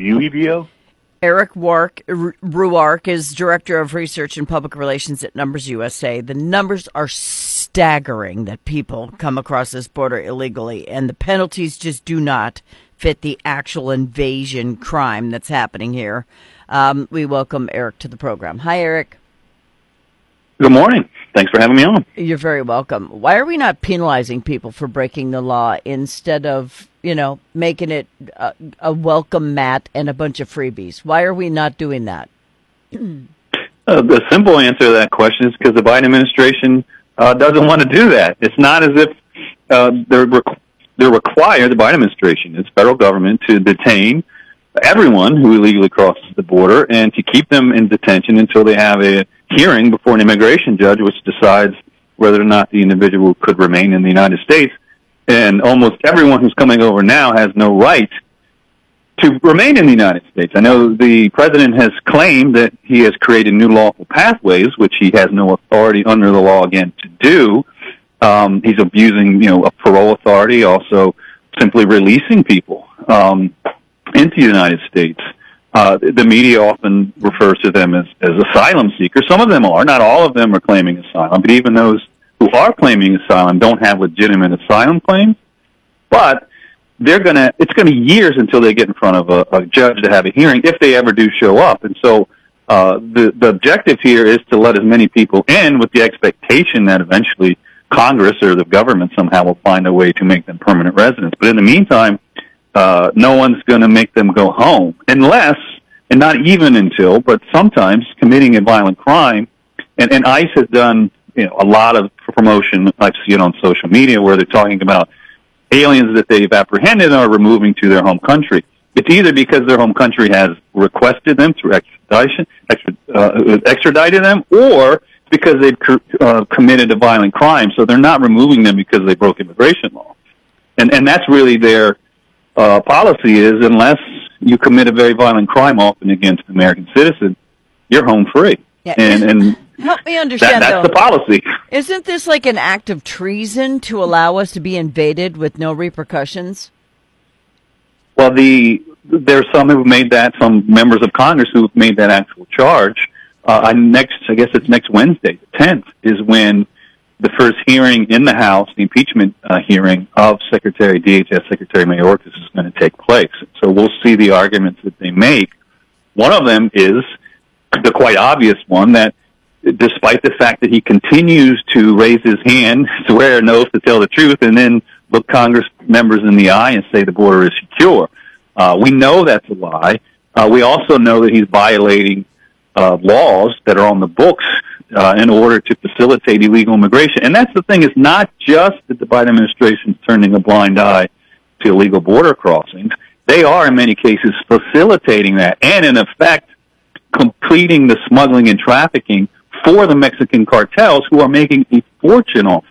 you, EBO? Eric Wark, Ruark is Director of Research and Public Relations at Numbers USA. The numbers are staggering that people come across this border illegally, and the penalties just do not fit the actual invasion crime that's happening here. Um, we welcome Eric to the program. Hi, Eric. Good morning. Thanks for having me on. You're very welcome. Why are we not penalizing people for breaking the law instead of, you know, making it a, a welcome mat and a bunch of freebies? Why are we not doing that? uh, the simple answer to that question is because the Biden administration uh, doesn't want to do that. It's not as if uh, they're they're required. The Biden administration, it's federal government, to detain everyone who illegally crosses the border and to keep them in detention until they have a hearing before an immigration judge, which decides whether or not the individual could remain in the United States. And almost everyone who's coming over now has no right to remain in the United States. I know the president has claimed that he has created new lawful pathways, which he has no authority under the law again to do. Um, he's abusing, you know, a parole authority, also simply releasing people um, into the United States. Uh, the media often refers to them as, as asylum seekers. Some of them are. Not all of them are claiming asylum, but even those who are claiming asylum don't have legitimate asylum claims. But they're gonna, it's gonna be years until they get in front of a, a judge to have a hearing, if they ever do show up. And so, uh, the, the objective here is to let as many people in with the expectation that eventually Congress or the government somehow will find a way to make them permanent residents. But in the meantime, uh, no one's going to make them go home unless, and not even until, but sometimes committing a violent crime. And, and ICE has done, you know, a lot of promotion. I've seen on social media where they're talking about aliens that they've apprehended and are removing to their home country. It's either because their home country has requested them through extradition, extra, uh, extradited them, or because they've uh, committed a violent crime. So they're not removing them because they broke immigration law. And, and that's really their, uh, policy is unless you commit a very violent crime, often against an American citizen, you're home free. Yeah. And, and help me understand. That, that's though, the policy. Isn't this like an act of treason to allow us to be invaded with no repercussions? Well, the there's some who've made that. Some members of Congress who've made that actual charge. Uh, next, I guess it's next Wednesday, the 10th, is when the first hearing in the House, the impeachment uh, hearing of Secretary DHS Secretary Mayorkas is going to take place. So we'll see the arguments that they make. One of them is the quite obvious one that despite the fact that he continues to raise his hand, swear an oath to tell the truth, and then look Congress members in the eye and say the border is secure. Uh, we know that's a lie. Uh, we also know that he's violating uh, laws that are on the books uh, in order to facilitate illegal immigration. And that's the thing, it's not just that the Biden administration is turning a blind eye to illegal border crossings. They are, in many cases, facilitating that and, in effect, completing the smuggling and trafficking for the Mexican cartels who are making a fortune off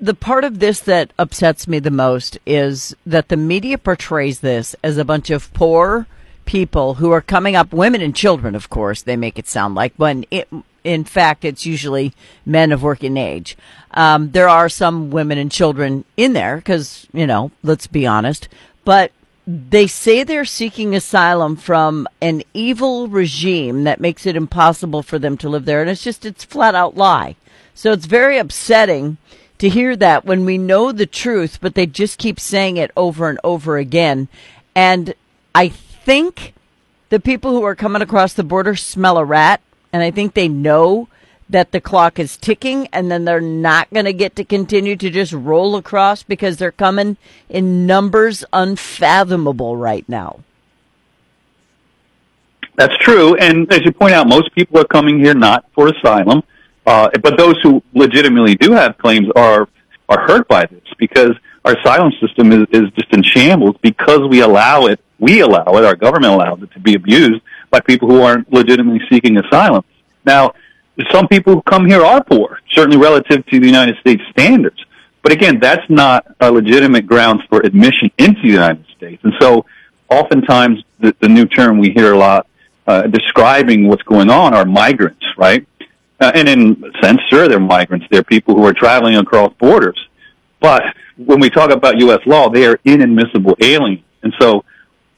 the part of this that upsets me the most is that the media portrays this as a bunch of poor people who are coming up, women and children, of course, they make it sound like, when it, in fact, it's usually men of working age. Um, there are some women and children in there because, you know, let's be honest, but they say they're seeking asylum from an evil regime that makes it impossible for them to live there. And it's just, it's flat out lie. So it's very upsetting to hear that when we know the truth, but they just keep saying it over and over again. And I think the people who are coming across the border smell a rat, and I think they know that the clock is ticking, and then they're not going to get to continue to just roll across because they're coming in numbers unfathomable right now. That's true, and as you point out, most people are coming here not for asylum, uh, but those who legitimately do have claims are are hurt by this because our asylum system is, is just in shambles because we allow it we allow it, our government allows it to be abused by people who aren't legitimately seeking asylum. Now, some people who come here are poor, certainly relative to the United States standards. But again, that's not a legitimate grounds for admission into the United States. And so oftentimes the, the new term we hear a lot uh, describing what's going on are migrants, right? Uh, and in a sense, sure, they're migrants. They're people who are traveling across borders. But when we talk about U.S. law, they are inadmissible aliens. And so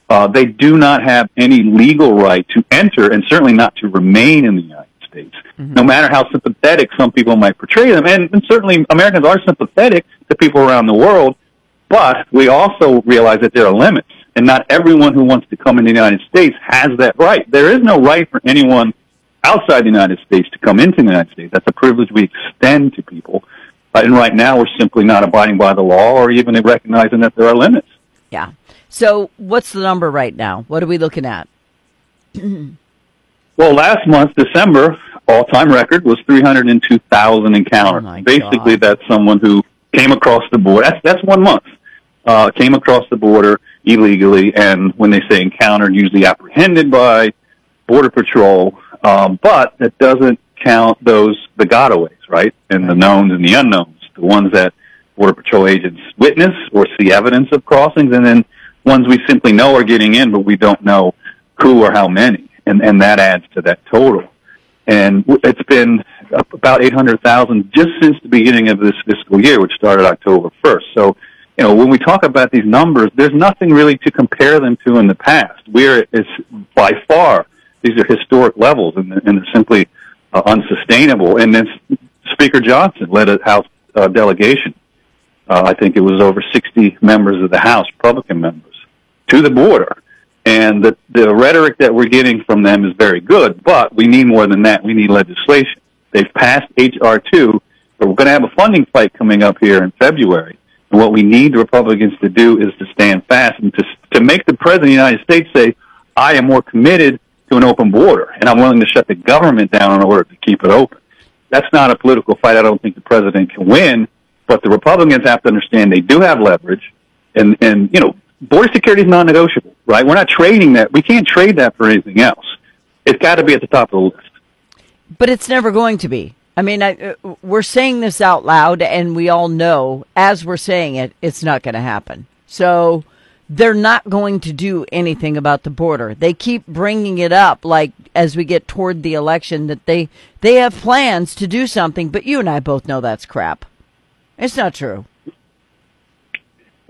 uh, they do not have any legal right to enter and certainly not to remain in the United States. Mm-hmm. No matter how sympathetic some people might portray them, and, and certainly Americans are sympathetic to people around the world, but we also realize that there are limits, and not everyone who wants to come in the United States has that right. There is no right for anyone outside the United States to come into the United States. That's a privilege we extend to people. And right now, we're simply not abiding by the law or even recognizing that there are limits. Yeah. So, what's the number right now? What are we looking at? well, last month, December, all-time record was 302,000 encounters. Oh Basically, God. that's someone who came across the border. That's that's one month. Uh, came across the border illegally, and when they say encountered, usually apprehended by border patrol. Um, but that doesn't count those the gotaways, right, and the knowns and the unknowns, the ones that border patrol agents witness or see evidence of crossings, and then ones we simply know are getting in, but we don't know who or how many, and and that adds to that total. And it's been about 800,000 just since the beginning of this fiscal year, which started October 1st. So, you know, when we talk about these numbers, there's nothing really to compare them to in the past. We're it's by far these are historic levels, and, and they're simply uh, unsustainable. And then Speaker Johnson led a House uh, delegation. Uh, I think it was over 60 members of the House, Republican members, to the border. And the, the rhetoric that we're getting from them is very good, but we need more than that. We need legislation. They've passed H.R. 2, but we're going to have a funding fight coming up here in February. And what we need the Republicans to do is to stand fast and to, to make the President of the United States say, I am more committed to an open border, and I'm willing to shut the government down in order to keep it open. That's not a political fight I don't think the President can win, but the Republicans have to understand they do have leverage, and, and you know, border security is non-negotiable, right? We're not trading that. We can't trade that for anything else. It's got to be at the top of the list. But it's never going to be. I mean, I, uh, we're saying this out loud, and we all know as we're saying it, it's not going to happen. So they're not going to do anything about the border. They keep bringing it up, like as we get toward the election, that they they have plans to do something. But you and I both know that's crap. It's not true.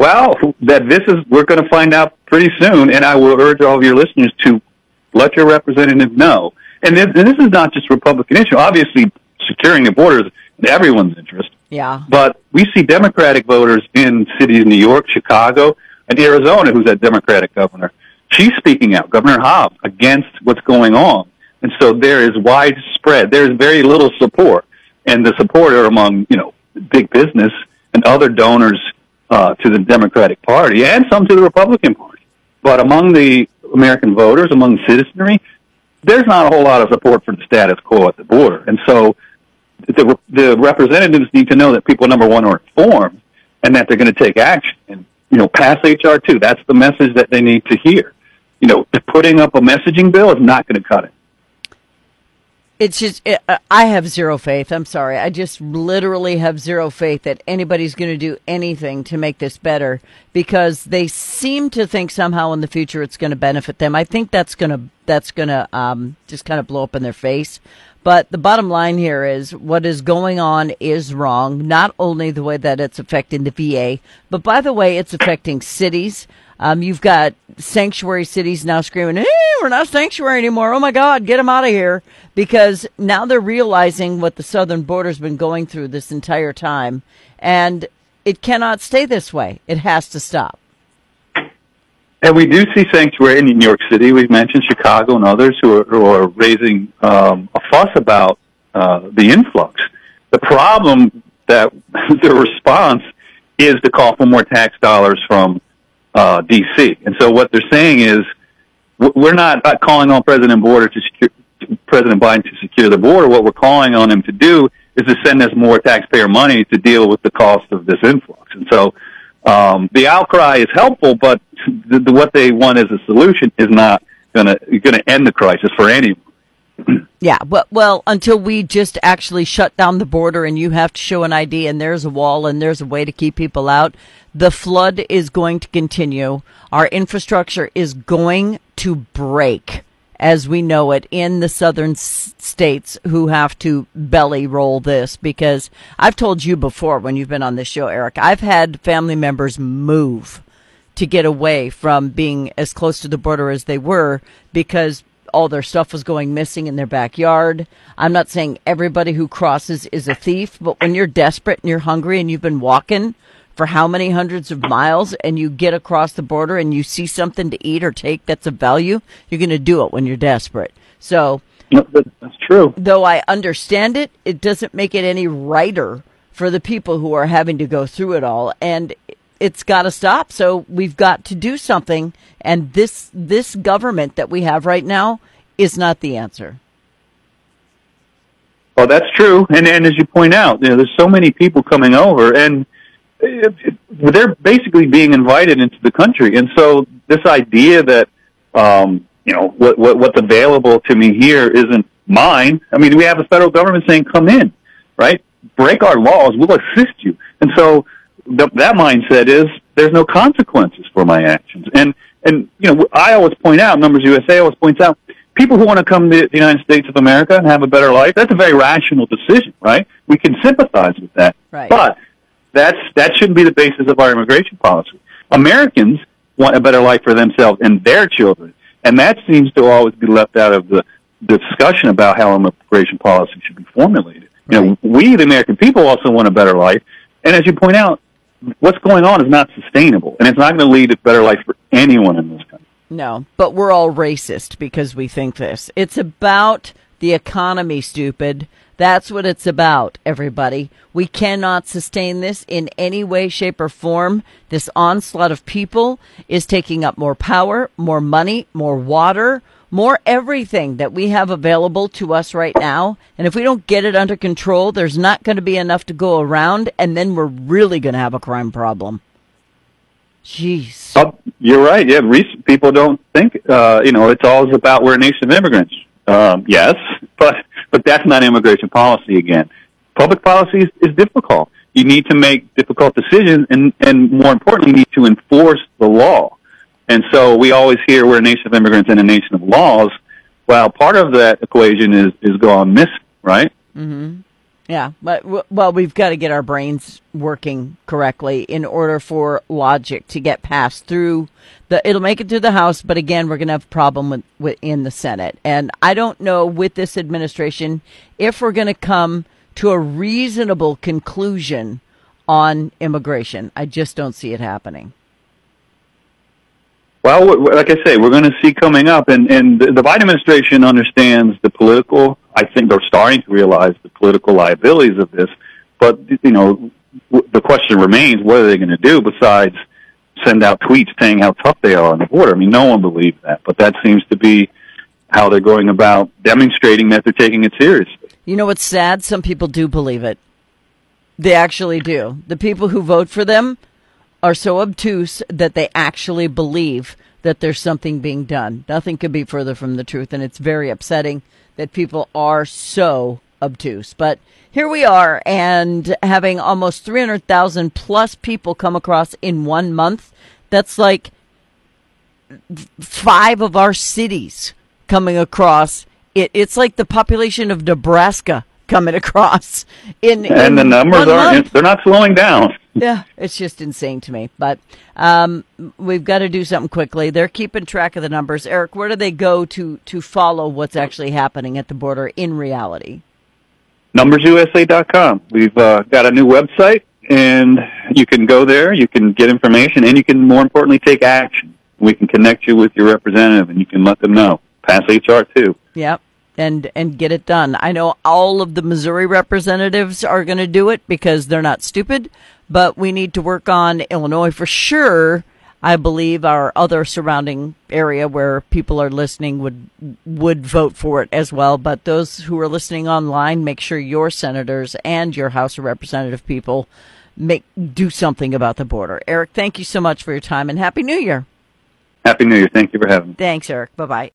Well, that this is we're going to find out pretty soon, and I will urge all of your listeners to let your representative know. And this, and this is not just a Republican issue. Obviously, securing the border is in everyone's interest. Yeah. But we see Democratic voters in cities, New York, Chicago, and Arizona, who's a Democratic governor. She's speaking out, Governor Hobbs, against what's going on. And so there is widespread, there's very little support. And the support are among, you know, big business and other donors uh, to the Democratic Party and some to the Republican Party. But among the American voters, among citizenry, there's not a whole lot of support for the status quo at the border. And so the, the representatives need to know that people, number one, are informed and that they're going to take action and, you know, pass HR 2. That's the message that they need to hear. You know, putting up a messaging bill is not going to cut it. It's just, it, uh, I have zero faith. I'm sorry. I just literally have zero faith that anybody's going to do anything to make this better because they seem to think somehow in the future it's going to benefit them. I think that's going to, that's going to, um, just kind of blow up in their face. But the bottom line here is what is going on is wrong. Not only the way that it's affecting the VA, but by the way, it's affecting cities. Um, you've got sanctuary cities now screaming, hey, we're not sanctuary anymore. Oh my God, get them out of here. Because now they're realizing what the southern border's been going through this entire time. And it cannot stay this way. It has to stop. And we do see sanctuary in New York City. We've mentioned Chicago and others who are, who are raising um, a fuss about uh, the influx. The problem that the response is to call for more tax dollars from uh, D.C. And so what they're saying is we're not calling on President Border to secure, President Biden to secure the border. What we're calling on him to do is to send us more taxpayer money to deal with the cost of this influx. And so um, the outcry is helpful, but the, the, what they want as a solution is not going to end the crisis for anyone. Yeah, well, until we just actually shut down the border and you have to show an ID and there's a wall and there's a way to keep people out, the flood is going to continue. Our infrastructure is going to break as we know it in the southern states who have to belly roll this because I've told you before when you've been on this show, Eric, I've had family members move to get away from being as close to the border as they were because all their stuff was going missing in their backyard. I'm not saying everybody who crosses is a thief, but when you're desperate and you're hungry and you've been walking for how many hundreds of miles and you get across the border and you see something to eat or take that's of value, you're going to do it when you're desperate. So, no, that's true. Though I understand it, it doesn't make it any righter for the people who are having to go through it all. And it's got to stop. So we've got to do something. And this this government that we have right now is not the answer. Well, that's true. And and as you point out, you know, there's so many people coming over, and it, it, they're basically being invited into the country. And so this idea that um, you know what, what what's available to me here isn't mine. I mean, we have the federal government saying, "Come in, right? Break our laws. We'll assist you." And so the, that mindset is there's no consequences for my actions. And and you know, I always point out, Numbers USA always points out, people who want to come to the United States of America and have a better life, that's a very rational decision, right? We can sympathize with that. Right. But that's that shouldn't be the basis of our immigration policy. Americans want a better life for themselves and their children, and that seems to always be left out of the discussion about how immigration policy should be formulated. You know, we the American people also want a better life, and as you point out, what's going on is not sustainable, and it's not going to lead to better life for anyone in this country. No, but we're all racist because we think this. It's about the economy, stupid. That's what it's about, everybody. We cannot sustain this in any way, shape, or form. This onslaught of people is taking up more power, more money, more water, more everything that we have available to us right now. And if we don't get it under control, there's not going to be enough to go around, and then we're really going to have a crime problem. Jeez. Oh, you're right. Yeah, people don't think. Uh, you know, it's always about we're a nation of immigrants. Um, yes, but but that's not immigration policy again. Public policy is, is difficult. You need to make difficult decisions, and and more importantly, you need to enforce the law. And so we always hear we're a nation of immigrants and a nation of laws. Well, part of that equation is is gone missing, right? Mm-hmm. Yeah, but well, we've got to get our brains working correctly in order for logic to get passed through the. It'll make it through the House, but again, we're going to have a problem with, with in the Senate. And I don't know with this administration if we're going to come to a reasonable conclusion on immigration. I just don't see it happening. Well, like I say, we're going to see coming up, and, and the Biden administration understands the political. I think they're starting to realize the political liabilities of this. But you know, the question remains: what are they going to do besides send out tweets saying how tough they are on the border? I mean, no one believes that, but that seems to be how they're going about demonstrating that they're taking it seriously. You know what's sad? Some people do believe it. They actually do. The people who vote for them are so obtuse that they actually believe that there's something being done. Nothing could be further from the truth, and it's very upsetting that people are so obtuse. But here we are, and having almost 300,000 plus people come across in one month. That's like five of our cities coming across. It, it's like the population of Nebraska coming across in and in the numbers aren't they're not slowing down. Yeah it's just insane to me. But um, we've got to do something quickly. They're keeping track of the numbers. Eric where do they go to to follow what's actually happening at the border in reality? Numbersusa.com we've uh, got a new website and you can go there you can get information and you can more importantly take action. We can connect you with your representative and you can let them know. Pass HR 2. Yep and and get it done. I know all of the Missouri representatives are going to do it because they're not stupid, but we need to work on Illinois for sure. I believe our other surrounding area where people are listening would would vote for it as well. But those who are listening online, make sure your senators and your House of Representative people make do something about the border. Eric, thank you so much for your time and happy New Year. Happy New Year. Thank you for having me. Thanks, Eric. Bye bye.